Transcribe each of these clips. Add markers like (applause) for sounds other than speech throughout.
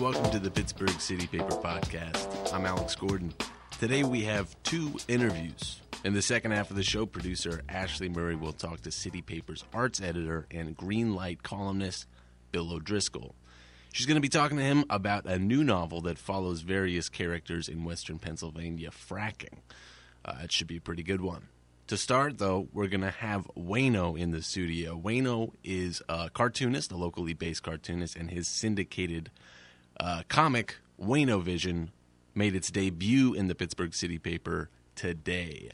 Welcome to the Pittsburgh City Paper Podcast. I'm Alex Gordon. Today we have two interviews. In the second half of the show, producer Ashley Murray will talk to City Paper's arts editor and Greenlight columnist Bill O'Driscoll. She's going to be talking to him about a new novel that follows various characters in western Pennsylvania fracking. Uh, it should be a pretty good one. To start, though, we're going to have Wayno in the studio. Wayno is a cartoonist, a locally based cartoonist, and his syndicated uh, comic, Wayno Vision, made its debut in the Pittsburgh City paper today.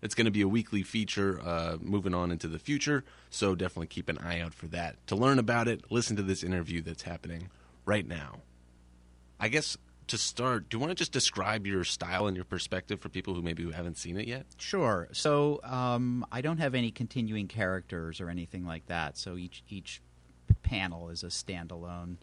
It's going to be a weekly feature uh, moving on into the future, so definitely keep an eye out for that. To learn about it, listen to this interview that's happening right now. I guess to start, do you want to just describe your style and your perspective for people who maybe haven't seen it yet? Sure. So um, I don't have any continuing characters or anything like that. So each each panel is a standalone.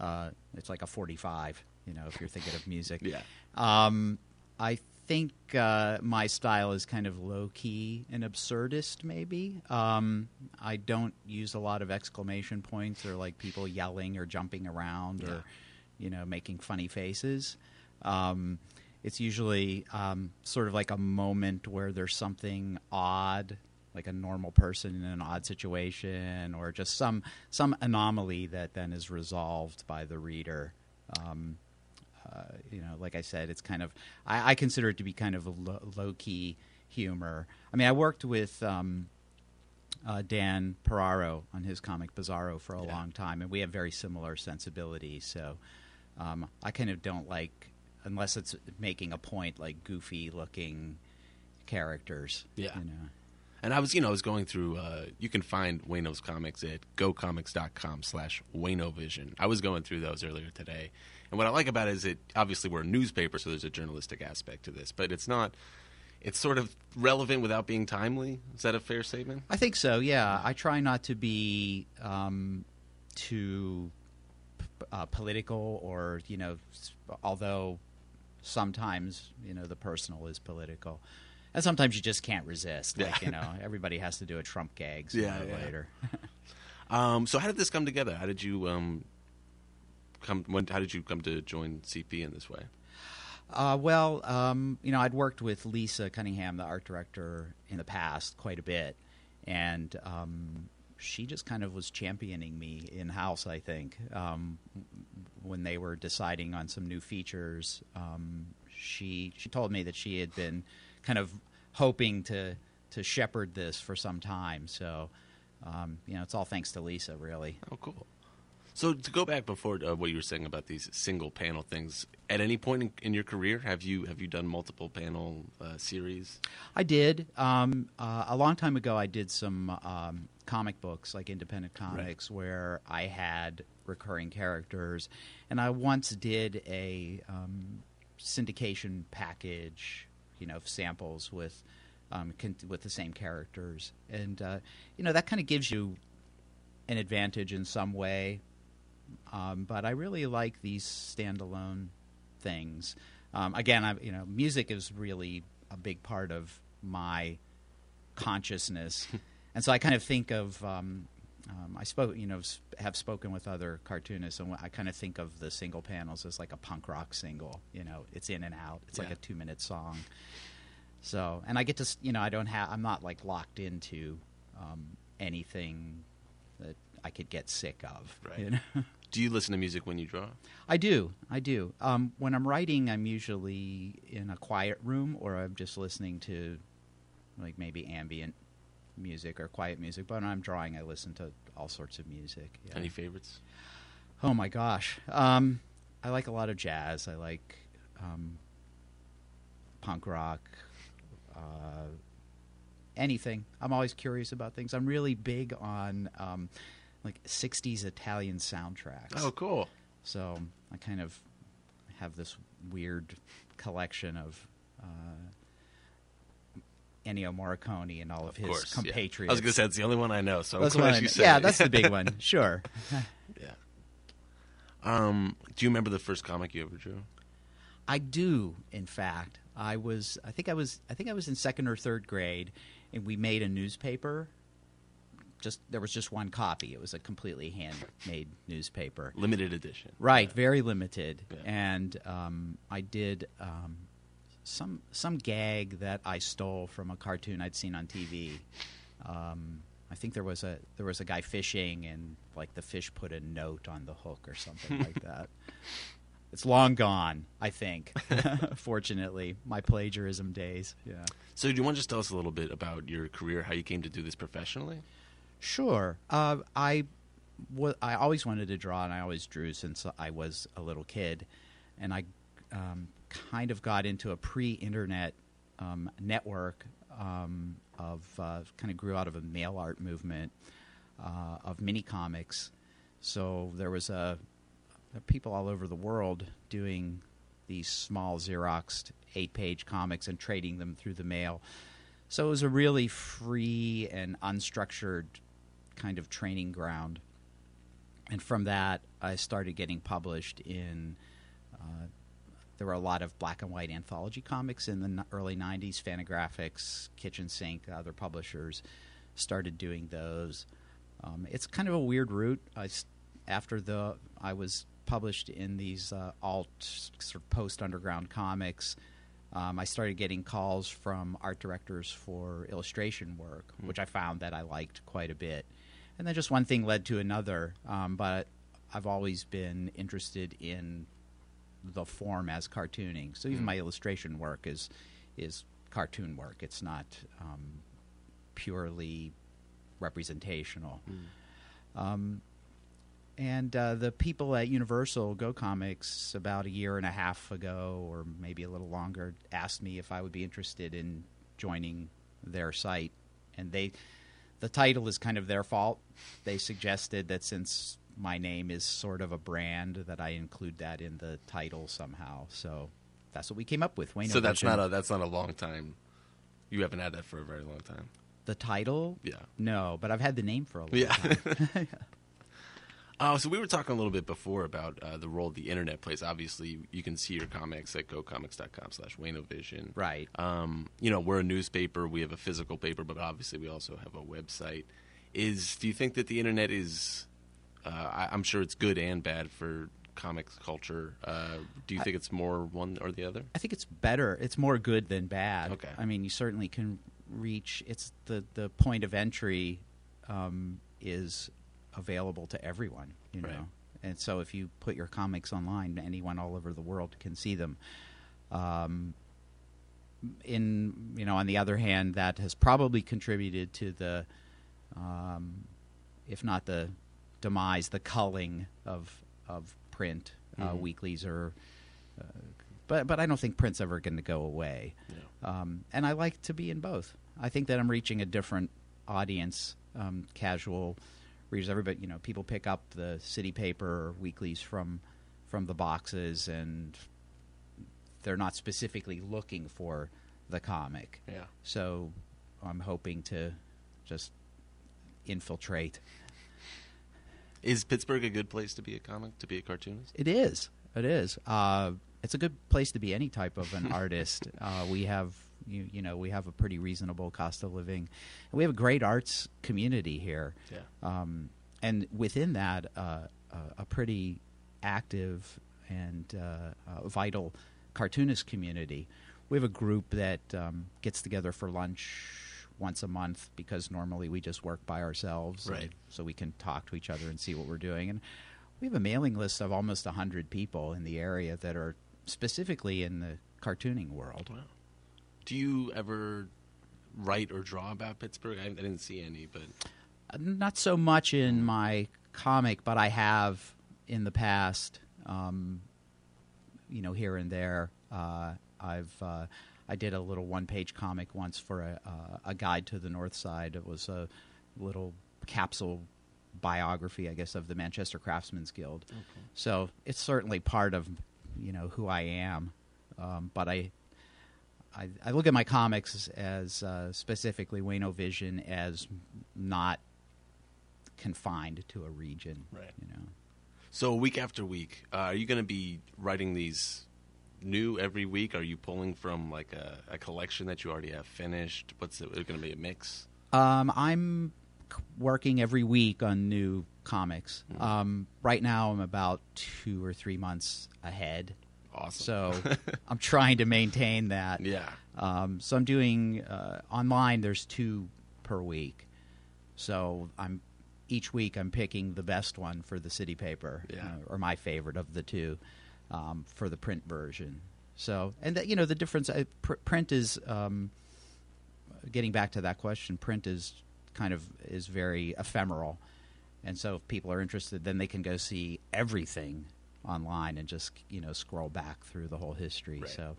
Uh, it's like a forty-five. You know, if you're thinking of music. (laughs) Yeah. Um, I think uh, my style is kind of low key and absurdist, maybe. Um, I don't use a lot of exclamation points or like people yelling or jumping around Yeah. or, you know, making funny faces. Um, it's usually um, sort of like a moment where there's something odd, like a normal person in an odd situation, or just some some anomaly that then is resolved by the reader. Um, uh, you know, like I said, it's kind of I, I consider it to be kind of a lo- low key humor. I mean, I worked with um, uh, Dan Piraro on his comic Bizarro for a Yeah. long time, and we have very similar sensibilities. So um, I kind of don't like unless it's making a point, like goofy looking characters. Yeah. you know. And I was, you know, I was going through. Uh, you can find Wayno's comics at gocomics.com slash Waynovision. I was going through those earlier today, and what I like about it is it obviously we're a newspaper, so there's a journalistic aspect to this, but it's not. It's sort of relevant without being timely. Is that a fair statement? I think so. Yeah, I try not to be um, too uh, political, or you know, although sometimes you know the personal is political, and sometimes you just can't resist. Like you know, everybody has to do a Trump gag sooner Yeah, or yeah. later. (laughs) (laughs) Um, so how did this come together? How did you um, come? When, how did you come to join CP in this way? Uh, well, um, you know, I'd worked with Lisa Cunningham, the art director, in the past quite a bit, and um, she just kind of was championing me in house. I think um, when they were deciding on some new features, um, she she told me that she had been kind of hoping to to shepherd this for some time. So, um, you know, it's all thanks to Lisa, really. Oh, cool. So to go back before uh, what you were saying about these single panel things, at any point in, in your career, have you have you done multiple panel uh, series? I did. Um, uh, a long time ago, I did some um, comic books, like independent comics, where I had recurring characters. And I once did a um, syndication package, you know, samples with. Um, con- with the same characters, and uh, you know that kind of gives you an advantage in some way. Um, but I really like these standalone things. Um, again, I, you know, music is really a big part of my consciousness, (laughs) and so I kind of think of. Um, I spoke, you know, have spoken with other cartoonists, and I kind of think of the single panels as like a punk rock single. You know, it's in and out. It's like a two-minute song. So, and I get to, you know, I don't have, I'm not like locked into um, anything that I could get sick of. Right. You know? (laughs) Do you listen to music when you draw? I do. I do. Um, when I'm writing, I'm usually in a quiet room or I'm just listening to like maybe ambient music or quiet music. But when I'm drawing, I listen to all sorts of music. yeah. Any favorites? Oh my gosh. Um, I like a lot of jazz. I like um, punk rock. Uh, anything. I'm always curious about things. I'm really big on um, like '60s Italian soundtracks. Oh, cool. So I kind of have this weird collection of uh, Ennio Morricone and all of, Of his course. yeah. compatriots. I was going to say it's the only one I know, so That's one yeah, that's the big one. (laughs) Sure. yeah. Um, do you remember the first comic you ever drew? I do, in fact. I was I think I was I think I was in second or third grade and we made a newspaper just there was just one copy. It was a completely handmade (laughs) newspaper. Limited edition. Right, very limited. Yeah. And um, I did um, some some gag that I stole from a cartoon I'd seen on TV. Um, I think there was a there was a guy fishing, and like the fish put a note on the hook or something like (laughs) that. It's long gone, I think. (laughs) Fortunately, my plagiarism days. Yeah. So, do you want to just tell us a little bit about your career, how you came to do this professionally? Sure. Uh, I wa- I always wanted to draw, and I always drew since I was a little kid. And I um, kind of got into a pre-internet um, network um, of uh, kind of grew out of a mail art movement uh, of mini comics. So there was a are people all over the world doing these small Xeroxed eight-page comics and trading them through the mail. So it was a really free and unstructured kind of training ground. And from that, I started getting published in. Uh, there were a lot of black and white anthology comics in the n- early 90s. Fantagraphics, Kitchen Sink, other publishers started doing those. Um, it's kind of a weird route. I after the I was published in these uh, alt sort of post underground comics. Um, I started getting calls from art directors for illustration work, which I found that I liked quite a bit. And then just one thing led to another. Um, but I've always been interested in the form as cartooning. So even Mm. my illustration work is is cartoon work. It's not um, purely representational. Um, and uh, the people at Universal Go Comics about a year and a half ago, or maybe a little longer, asked me if I would be interested in joining their site. And they, the title is kind of their fault. They suggested that since my name is sort of a brand, that I include that in the title somehow. So that's what we came up with. Wayne so that's not a that's not a long time. You haven't had that for a very long time. the title. Yeah. No, but I've had the name for a long Yeah. time. Oh, (laughs) (laughs) so we were talking a little bit before about uh, the role the internet plays. Obviously, you can see your comics at gocomics.com slash Vision. right. Um, you know, we're a newspaper. We have a physical paper, but obviously we also have a website. Is do you think that the internet is? Uh, I, I'm sure it's good and bad for comics culture. Uh, do you think it's more one or the other? I think it's better. It's more good than bad. Okay. I mean, you certainly can reach. It's the the point of entry um, is available to everyone. You know, Right. and so if you put your comics online, anyone all over the world can see them. Um, in you know, on the other hand, that has probably contributed to the, um, if not the demise, the culling of of print uh, Mhm. weeklies or. Uh, but but I don't think print's ever going to go away. Um, and I like to be in both. I think that I'm reaching a different audience, um, casual readers. Everybody, you know, people pick up the city paper weeklies from from the boxes, and they're not specifically looking for the comic. Yeah. So I'm hoping to just infiltrate. Is Pittsburgh a good place to be a comic to be a cartoonist? It is. It is. Uh, it's a good place to be any type of an (laughs) artist. Uh, we have, you, you know, we have a pretty reasonable cost of living. We have a great arts community here, Yeah. um, and within that, uh, uh, a pretty active and uh, uh, vital cartoonist community. We have a group that um, gets together for lunch once a month because normally we just work by ourselves, Right. so we can talk to each other and see what we're doing. And we have a mailing list of almost 100 people in the area that are specifically in the cartooning world. Wow. Do you ever write or draw about Pittsburgh? I, I didn't see any, but Uh, Not so much in my comic, but I have in the past, um, you know, here and there. Uh, I've uh, I did a little one-page comic once for a, uh, a guide to the North Side. It was a little capsule biography, I guess, of the Manchester Craftsmen's Guild. So it's certainly part of you know who I am, um, but I, I I look at my comics as uh, specifically Wayno Vision as not confined to a region. Right. You know. So week after week, uh, are you going to be writing these new every week? Are you pulling from like a, a collection that you already have finished? What's it, going to be a mix? Um, I'm working every week on new comics. Um, right now, I'm about two or three months ahead. Awesome. So (laughs) I'm trying to maintain that. yeah. Um, so I'm doing uh, online. There's two per week. So I'm each week I'm picking the best one for the city paper, Yeah. uh, or my favorite of the two um, for the print version. So and that, you know the difference. Uh, pr- print is um, getting back to that question. Print is kind of is very ephemeral, and so if people are interested, then they can go see everything online and just you know scroll back through the whole history. Right. So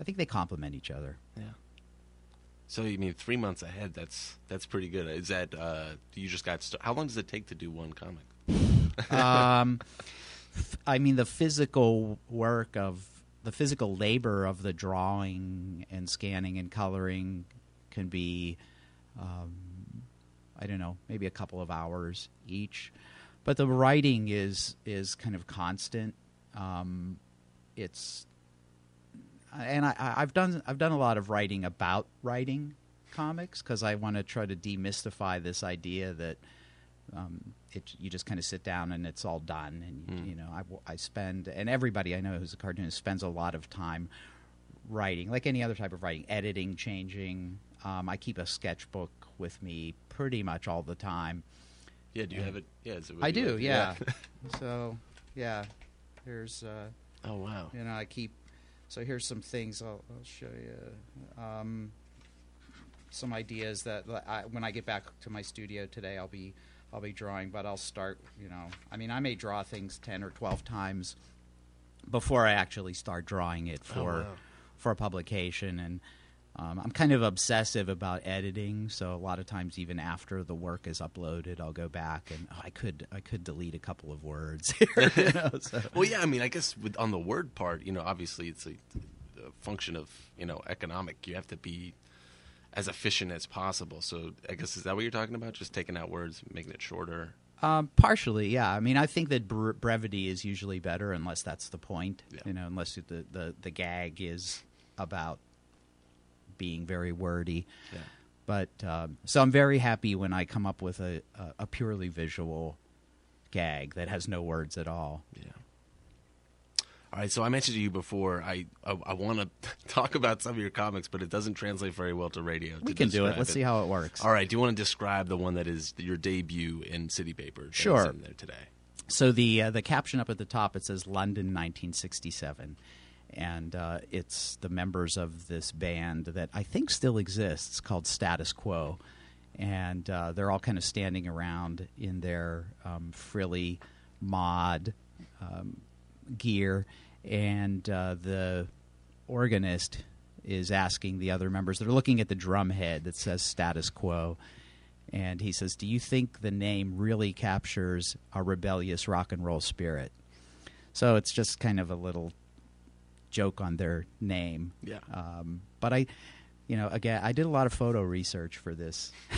I think they complement each other. Yeah. So you mean three months ahead? That's that's pretty good. Is that uh, you just got? St- how long does it take to do one comic? um, (laughs) I mean, the physical work of the physical labor of the drawing and scanning and coloring can be, um, I don't know, maybe a couple of hours each. But the writing is is kind of constant. Um, it's and I, I've done I've done a lot of writing about writing comics because I want to try to demystify this idea that um, it you just kind of sit down and it's all done and Mm. you know I spend and everybody I know who's a cartoonist spends a lot of time writing like any other type of writing editing changing um, I keep a sketchbook with me pretty much all the time Yeah. Do you Yeah. have it? Yeah. Is it I do yeah (laughs) so yeah there's uh, oh wow. you know, I keep. So here's some things I'll, I'll show you. Um, some ideas that I, when I get back to my studio today, I'll be I'll be drawing. But I'll start. You know, I mean, I may draw things ten or twelve times before I actually start drawing it Oh, for wow. for publication and. Um, I'm kind of obsessive about editing, so a lot of times, even after the work is uploaded, I'll go back and oh, I could I could delete a couple of words (laughs) here. you (laughs) know, so. Well, yeah. I mean, I guess with, on the word part, you know, obviously it's a, a function of you know economic. You have to be as efficient as possible. So I guess is that what you're talking about? Just taking out words, making it shorter. Um, partially, yeah. I mean, I think that bre- brevity is usually better, unless that's the point. Yeah. You know, unless the, the the gag is about being very wordy. Yeah. But um, so I'm very happy when I come up with a, a, a purely visual gag that has no words at all. Yeah. All right, so I mentioned to you before. I I, I want to (laughs) talk about some of your comics, but it doesn't translate very well to radio. We to can do it. Let's see how it works. All right, do you want to describe the one that is your debut in City Paper? Sure. there today. So the uh, the caption up at the top it says London 1967, and uh, it's the members of this band that I think still exists called Status Quo, and uh, they're all kind of standing around in their um, frilly mod um, gear, and uh, the organist is asking the other members. They're looking at the drum head that says Status Quo and he says, "Do you think the name really captures a rebellious rock and roll spirit?" So it's just kind of a little joke on their name. Yeah. Um, but I, you know, again, I did a lot of photo research for this (laughs)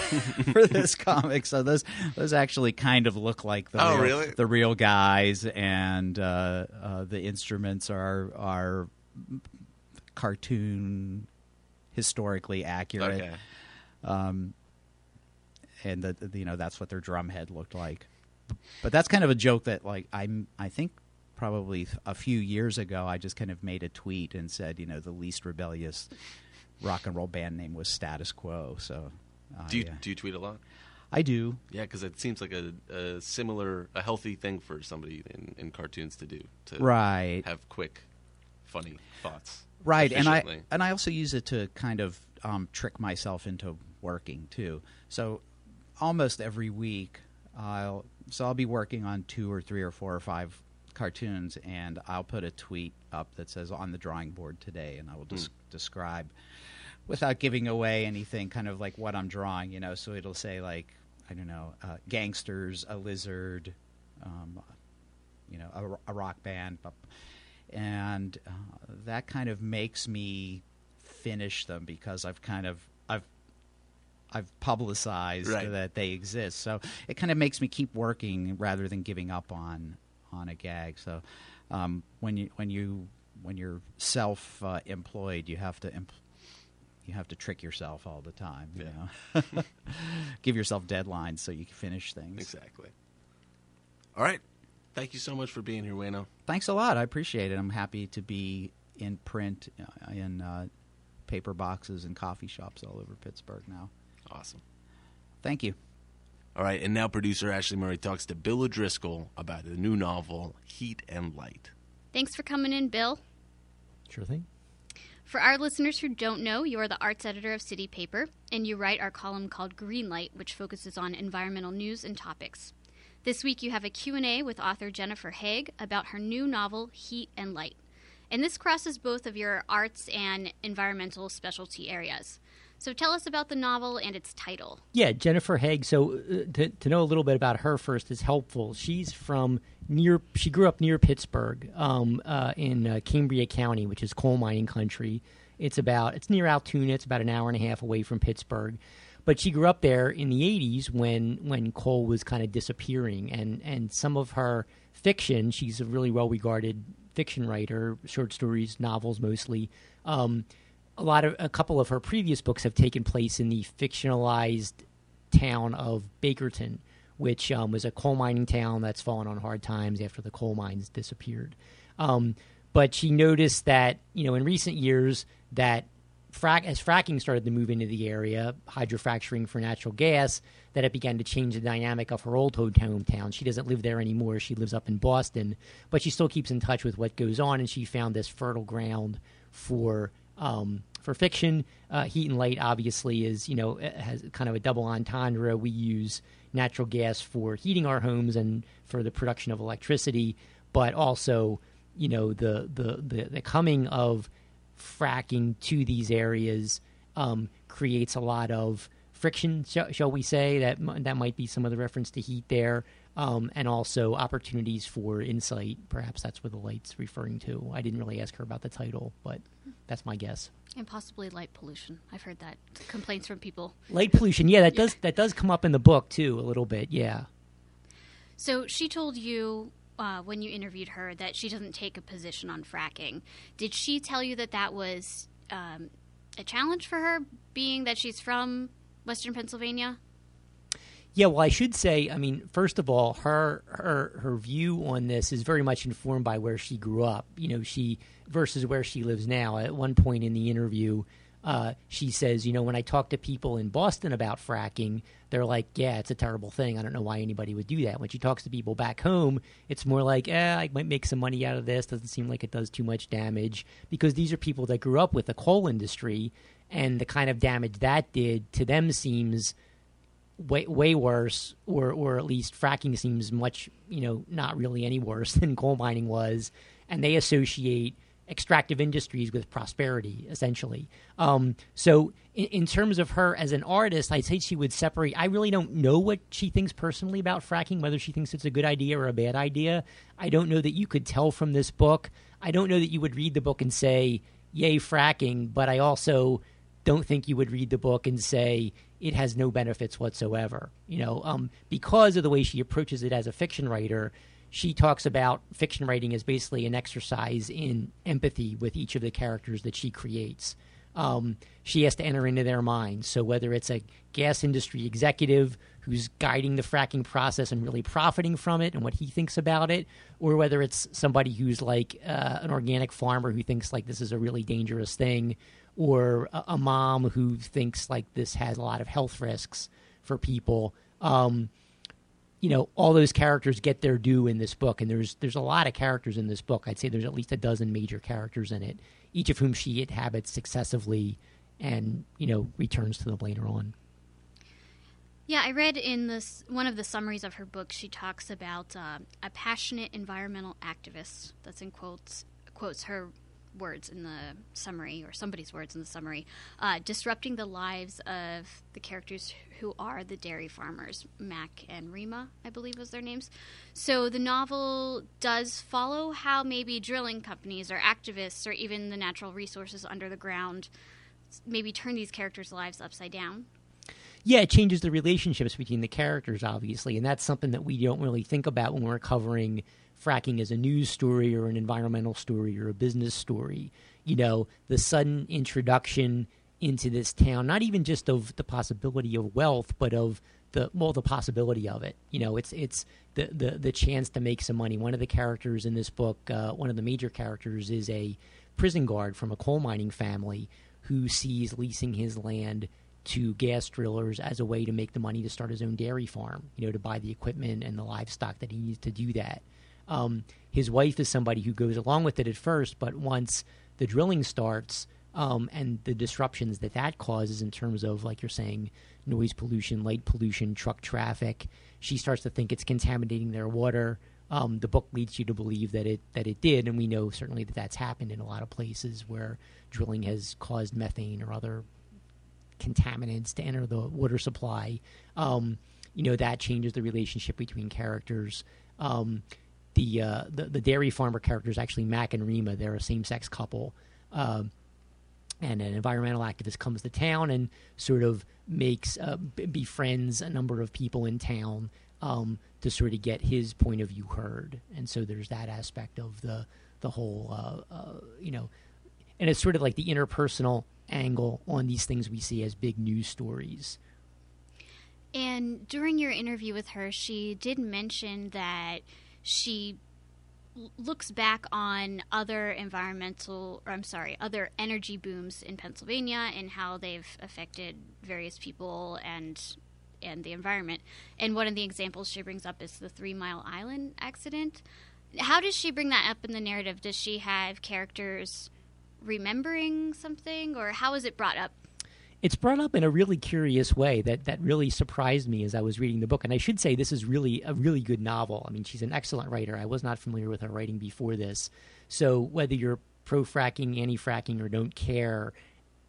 for this comic, so those those actually kind of look like the Oh, real, really? the real guys, and uh, uh, the instruments are are cartoon historically accurate Okay. um, and the, the- you know that's what their drum head looked like. But that's kind of a joke that like I'm I think probably a few years ago I just kind of made a tweet and said you know the least rebellious rock and roll band name was Status Quo. So uh, Do you yeah. do you tweet a lot? I do. Yeah, because it seems like a, a similar, a healthy thing for somebody in, in cartoons to do to Right. have quick, funny thoughts. right and i and i also use it to kind of um, trick myself into working too so almost every week i'll so i'll be working on two or three or four or five cartoons and i'll put a tweet up that says on the drawing board today and i will des- describe without giving away anything kind of like what i'm drawing you know so it'll say like i don't know uh, gangsters a lizard um, you know a, a rock band and uh, that kind of makes me finish them because I've kind of I've I've publicized Right. that they exist. So it kind of makes me keep working rather than giving up on on a gag. So um, when you when you when you're self uh, employed, you have to. Imp- you have to trick yourself all the time. You Yeah. know, (laughs) give yourself deadlines so you can finish things. Exactly. All right. Thank you so much for being here, Wayno. Thanks a lot. I appreciate it. I'm happy to be in print, uh, in uh, paper boxes and coffee shops all over Pittsburgh now. Awesome. Thank you. All right, and now producer Ashley Murray talks to Bill O'Driscoll about the new novel, Heat and Light. Thanks for coming in, Bill. Sure thing. For our listeners who don't know, you are the arts editor of City Paper, and you write our column called Greenlight, which focuses on environmental news and topics. This week you have a Q&A with author Jennifer Haigh about her new novel Heat and Light. And this crosses both of your arts and environmental specialty areas. So tell us about the novel and its title. Yeah, Jennifer Haigh. So uh, to, to know a little bit about her first is helpful. She's from near. She grew up near Pittsburgh, um, uh, in uh, Cambria County, which is coal mining country. It's about it's near Altoona. It's about an hour and a half away from Pittsburgh. But she grew up there in the '80s when when coal was kind of disappearing, and and some of her fiction. She's a really well regarded fiction writer, short stories, novels mostly. Um, a lot of a couple of her previous books have taken place in the fictionalized town of Bakerton, which um, was a coal mining town that's fallen on hard times after the coal mines disappeared. Um, but she noticed that you know in recent years that frac- as fracking started to move into the area, hydrofracturing for natural gas, that it began to change the dynamic of her old hometown. She doesn't live there anymore. She lives up in Boston, but she still keeps in touch with what goes on, and she found this fertile ground for um, for fiction. Uh, Heat and Light obviously is you know has kind of a double entendre. We use natural gas for heating our homes and for the production of electricity, but also you know the the the, the coming of fracking to these areas um, creates a lot of friction, shall, shall we say? That that might be some of the reference to heat there, um, and also opportunities for insight. Perhaps that's what the light's referring to. I didn't really ask her about the title, but that's my guess. And possibly light pollution. I've heard that complaints from people. Light pollution, yeah, that does that does come up in the book too a little bit, yeah. So she told you uh, when you interviewed her that she doesn't take a position on fracking. Did she tell you that that was um, a challenge for her, being that she's from Western Pennsylvania? Yeah, well, I should say, I mean, first of all, her her her view on this is very much informed by where she grew up. You know, she versus where she lives now. At one point in the interview, uh, she says, you know, when I talk to people in Boston about fracking, they're like, yeah, it's a terrible thing. I don't know why anybody would do that. When she talks to people back home, it's more like, eh, I might make some money out of this. Doesn't seem like it does too much damage because these are people that grew up with the coal industry, and the kind of damage that did to them seems way way worse, or or at least fracking seems much you know not really any worse (laughs) than coal mining was, and they associate extractive industries with prosperity essentially. Um, so in, in terms of her as an artist, I'd say she would separate. I really don't know what she thinks personally about fracking, whether she thinks it's a good idea or a bad idea. I don't know that you could tell from this book. I don't know that you would read the book and say, "Yay, fracking," but I also don't think you would read the book and say it has no benefits whatsoever. You know, um, because of the way she approaches it as a fiction writer, she talks about fiction writing as basically an exercise in empathy with each of the characters that she creates. Um, she has to enter into their minds. So whether it's a gas industry executive who's guiding the fracking process and really profiting from it and what he thinks about it, or whether it's somebody who's like uh, an organic farmer who thinks like this is a really dangerous thing, or a, a mom who thinks like this has a lot of health risks for people. Um, you know, all those characters get their due in this book, and there's there's a lot of characters in this book. I'd say there's at least a dozen major characters in it, each of whom she inhabits successively, and you know returns to them later on. Yeah, I read in this one of the summaries of her book. She talks about uh, a passionate environmental activist. That's in quotes. Quotes her words in the summary, or somebody's words in the summary, uh, disrupting the lives of the characters who are the dairy farmers, Mac and Rima, I believe was their names. So the novel does follow how maybe drilling companies or activists or even the natural resources under the ground maybe turn these characters' lives upside down. Yeah, it changes the relationships between the characters, obviously, and that's something that we don't really think about when we're covering fracking as a news story or an environmental story or a business story. You know, the sudden introduction into this town, not even just of the possibility of wealth, but of the well, the possibility of it. You know, it's it's the the the chance to make some money. One of the characters in this book, uh, one of the major characters, is a prison guard from a coal mining family who sees leasing his land to gas drillers as a way to make the money to start his own dairy farm. You know, to buy the equipment and the livestock that he needs to do that. Um, his wife is somebody who goes along with it at first, but once the drilling starts um, and the disruptions that that causes in terms of, like you're saying, noise pollution, light pollution, truck traffic. She starts to think it's contaminating their water. Um, the book leads you to believe that it that it did, and we know certainly that that's happened in a lot of places where drilling has caused methane or other contaminants to enter the water supply. Um, you know that changes the relationship between characters. Um, the, uh, the, the dairy farmer character is actually Mac and Rima. They're a same sex couple. Um, and an environmental activist comes to town and sort of makes uh, befriends a number of people in town um, to sort of get his point of view heard. And so there's that aspect of the the whole, uh, uh, you know, and it's sort of like the interpersonal angle on these things we see as big news stories. And during your interview with her, she did mention that she looks back on other environmental, or I'm sorry, other energy booms in Pennsylvania and how they've affected various people and and the environment. And one of the examples she brings up is the Three Mile Island accident. How does she bring that up in the narrative? Does she have characters remembering something, or how is it brought up? It's brought up in a really curious way that that really surprised me as I was reading the book. And I should say this is really a really good novel. I mean, she's an excellent writer. I was not familiar with her writing before this. So whether you're pro fracking, anti fracking, or don't care,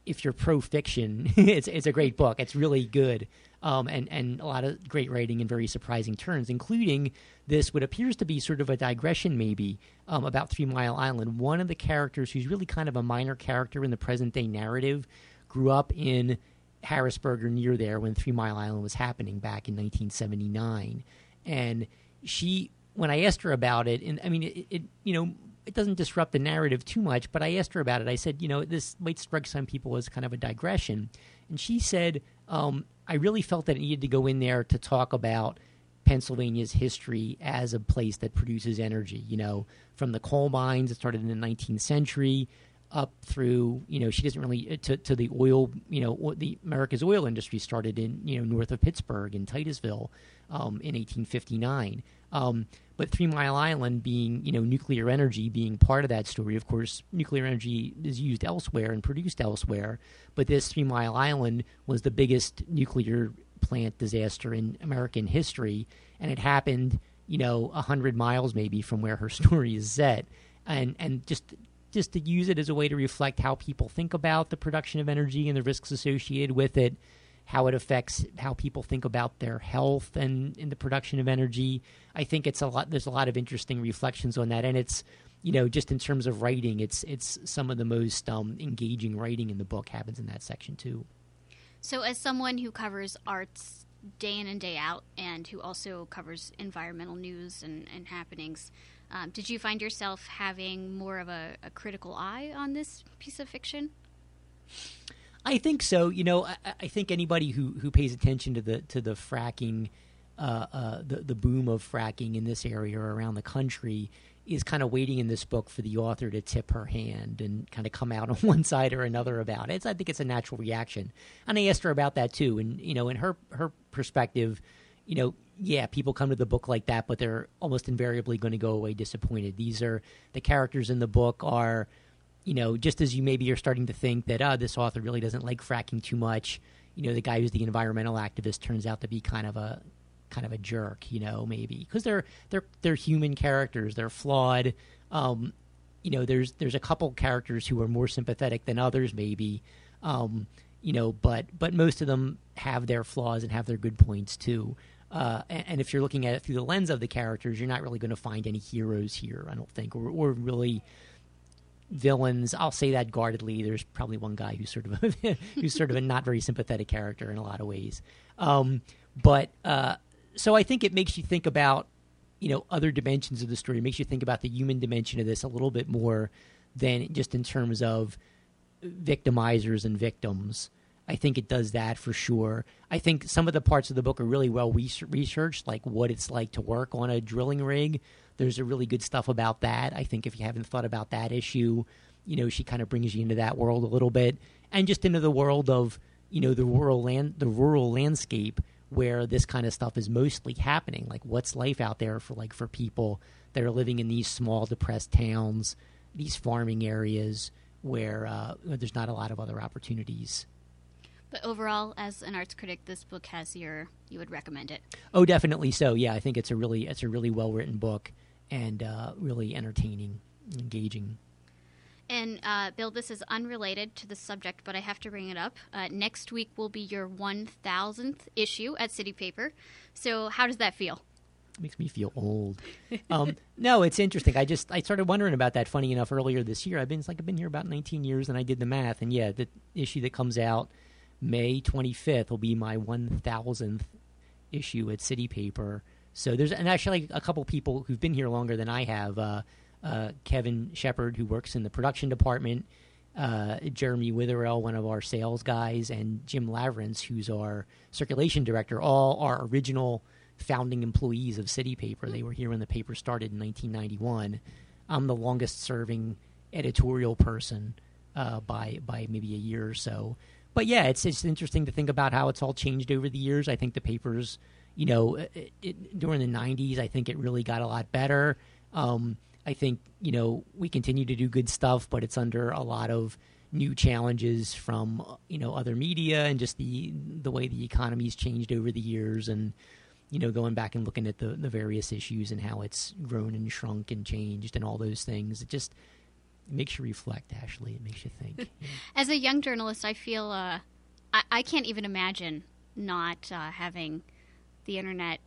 if you're pro fiction, (laughs) it's it's a great book. It's really good. Um, and and a lot of great writing and very surprising turns, including this what appears to be sort of a digression, maybe um, about Three Mile Island. One of the characters who's really kind of a minor character in the present day narrative grew up in Harrisburg or near there when Three Mile Island was happening back in 1979. And she, when I asked her about it, and I mean, it, it, you know, it doesn't disrupt the narrative too much, but I asked her about it. I said, you know, this might strike some people as kind of a digression. And she said, um, I really felt that it needed to go in there to talk about Pennsylvania's history as a place that produces energy. You know, from the coal mines that started in the 19th century up through you know she doesn't really uh, to, to the oil you know the America's oil industry started in you know north of Pittsburgh in Titusville um, in 1859 um, but Three Mile Island being you know nuclear energy being part of that story of course nuclear energy is used elsewhere and produced elsewhere but this Three Mile Island was the biggest nuclear plant disaster in American history and it happened you know a hundred miles maybe from where her (laughs) story is set. And and just just to use it as a way to reflect how people think about the production of energy and the risks associated with it, how it affects how people think about their health and in the production of energy. I think it's a lot. There's a lot of interesting reflections on that, and it's you know just in terms of writing, it's it's some of the most um, engaging writing in the book happens in that section too. So, as someone who covers arts day in and day out, and who also covers environmental news and, and happenings. Um, did you find yourself having more of a, a, critical eye on this piece of fiction? I think so. You know, I, I think anybody who, who pays attention to the to the fracking, uh, uh, the the boom of fracking in this area or around the country, is kind of waiting in this book for the author to tip her hand and kind of come out (laughs) on one side or another about it. It's, I think it's a natural reaction, and I asked her about that too. And you know, in her her perspective, you know, yeah, people come to the book like that, but they're almost invariably going to go away disappointed. These are the characters in the book are, you know, just as you maybe are starting to think that, oh, this author really doesn't like fracking too much. You know, the guy who's the environmental activist turns out to be kind of a kind of a jerk, you know, maybe because they're they're they're human characters. They're flawed. Um, you know, there's there's a couple characters who are more sympathetic than others, maybe. Um, you know, but but most of them have their flaws and have their good points too. Uh, and, and, if you're looking at it through the lens of the characters, you're not really going to find any heroes here, I don't think, or, or really villains. I'll say that guardedly. There's probably one guy who's sort of a, (laughs) who's sort of a not very sympathetic character in a lot of ways. Um, but uh, so I think it makes you think about you know other dimensions of the story. It makes you think about the human dimension of this a little bit more than just in terms of victimizers and victims. I think it does that for sure. I think some of the parts of the book are really well researched, like what it's like to work on a drilling rig. There's a really good stuff about that. I think if you haven't thought about that issue, you know, she kind of brings you into that world a little bit, and just into the world of you know the rural land, the rural landscape where this kind of stuff is mostly happening. Like, what's life out there for like for people that are living in these small, depressed towns, these farming areas where uh, there's not a lot of other opportunities. But overall, as an arts critic, this book has your you would recommend it. Oh, definitely so. Yeah, I think it's a really it's a really well written book and uh, really entertaining, engaging. And uh, Bill, this is unrelated to the subject, but I have to bring it up. Uh, next week will be your 1000th issue at City Paper. So, how does that feel? It makes me feel old. (laughs) um, no, it's interesting. I just I started wondering about that. Funny enough, earlier this year, I've been like I've been here about 19 years, and I did the math, and yeah, the issue that comes out May 25th will be my 1000th issue at City Paper. So there's and actually a couple people who've been here longer than I have. Uh, uh, Kevin Shepard, who works in the production department, uh, Jeremy Witherell, one of our sales guys, and Jim Lavrance, who's our circulation director, all our original founding employees of City Paper. They were here when the paper started in 1991. I'm the longest serving editorial person uh, by by maybe a year or so. But yeah, it's it's interesting to think about how it's all changed over the years. I think the papers, you know, it, it, during the 90s, I think it really got a lot better. Um, I think you know we continue to do good stuff, but it's under a lot of new challenges from uh, you know other media and just the the way the economy's changed over the years and you know going back and looking at the the various issues and how it's grown and shrunk and changed and all those things it just makes you reflect Ashley it makes you think (laughs) as a young journalist i feel uh, I, I, can't even imagine not uh, having the internet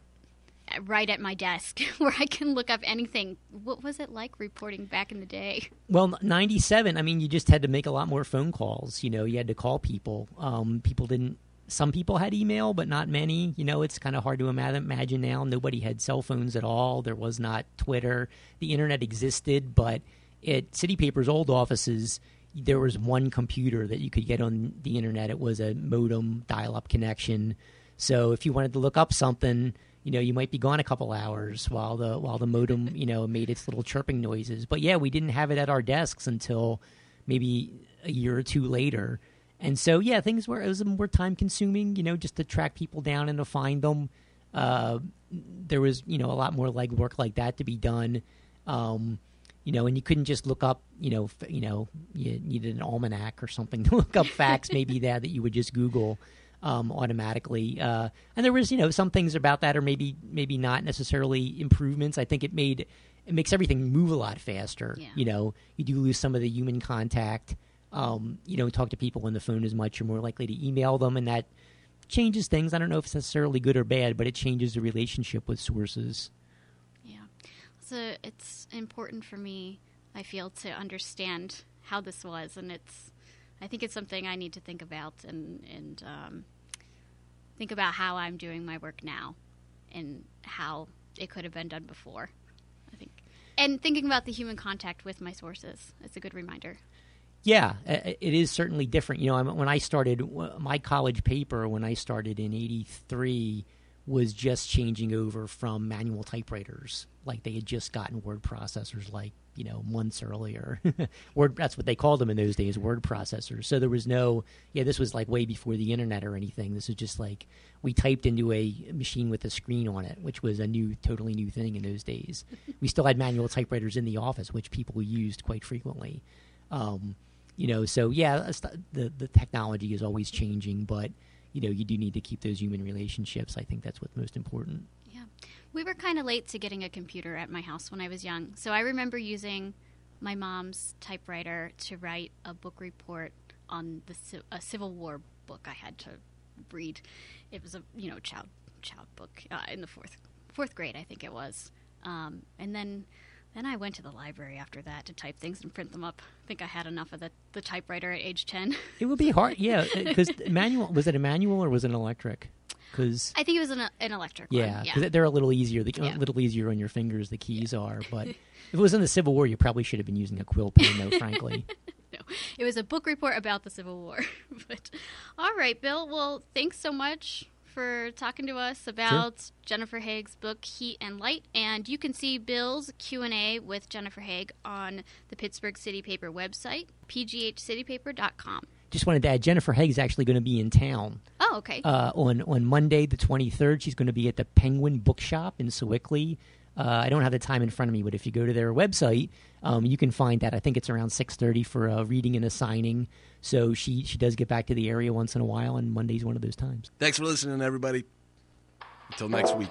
right at my desk (laughs) where I can look up anything. What was it like reporting back in the day? Well, 97, I mean, you just had to make a lot more phone calls. You know, you had to call people. Um, people didn't, some people had email, but not many. You know, it's kind of hard to imagine now. Nobody had cell phones at all. There was not Twitter. The internet existed, but at City Paper's old offices, there was one computer that you could get on the internet. It was a modem dial up connection. So if you wanted to look up something, you know you might be gone a couple hours while the while the modem you know made its little chirping noises but yeah we didn't have it at our desks until maybe a year or two later and so yeah things were it was more time consuming you know just to track people down and to find them uh, there was you know a lot more legwork like that to be done um, you know and you couldn't just look up you know f- you know you needed an almanac or something (laughs) to look up facts maybe that that you would just google um, automatically. Uh, and there was, you know, some things about that are maybe maybe not necessarily improvements. I think it made it makes everything move a lot faster. Yeah. You know, you do lose some of the human contact. Um, you don't talk to people on the phone as much. You're more likely to email them, and that changes things. I don't know if it's necessarily good or bad, but it changes the relationship with sources. So it's important for me. I feel to understand how this was, and it's I think it's something I need to think about and and um, think about how I'm doing my work now and how it could have been done before. I think, and thinking about the human contact with my sources. It's a good reminder. Yeah, it is certainly different. You know, when I started my college paper, when I started in '83, was just changing over from manual typewriters. Like they had just gotten word processors, like you know months earlier. (laughs) word that's what they called them in those days, word processors. So there was no yeah, this was like way before the internet or anything. This was just like we typed into a machine with a screen on it, which was a new totally new thing in those days. (laughs) we still had manual typewriters in the office, which people used quite frequently. Um, you know, so yeah, the the technology is always changing, but you know, you do need to keep those human relationships. I think that's what's most important. Yeah. We were kind of late to getting a computer at my house when I was young. So I remember using my mom's typewriter to write a book report on the a Civil War book I had to read. It was a you know child child book uh, in the fourth fourth grade, I think it was. Um, and then then I went to the library after that to type things and print them up. I think I had enough of the, the typewriter at age 10. (laughs) It would be hard, yeah, because manual was it a manual or was it an electric? Cause, I think it was an, an electric yeah, because yeah. they're a little easier. The, yeah. A little easier on your fingers. The keys yeah. are, but (laughs) if it was in the Civil War, you probably should have been using a quill pen, though. (laughs) frankly, no. it was a book report about the Civil War. but all right, Bill. Well, thanks so much for talking to us about sure. Jennifer Haigh's book Heat and Light and you can see Bill's Q&A with Jennifer Haigh on the Pittsburgh City Paper website pghcitypaper.com just wanted to add Jennifer Haigh is actually going to be in town. Oh, okay. Uh, on on Monday the 23rd, she's going to be at the Penguin Bookshop in Sewickley. Uh, I don't have the time in front of me, but if you go to their website, um, you can find that. I think it's around 6:30 for a reading and a signing. So she she does get back to the area once in a while, and Monday's one of those times. Thanks for listening, everybody. Until next week.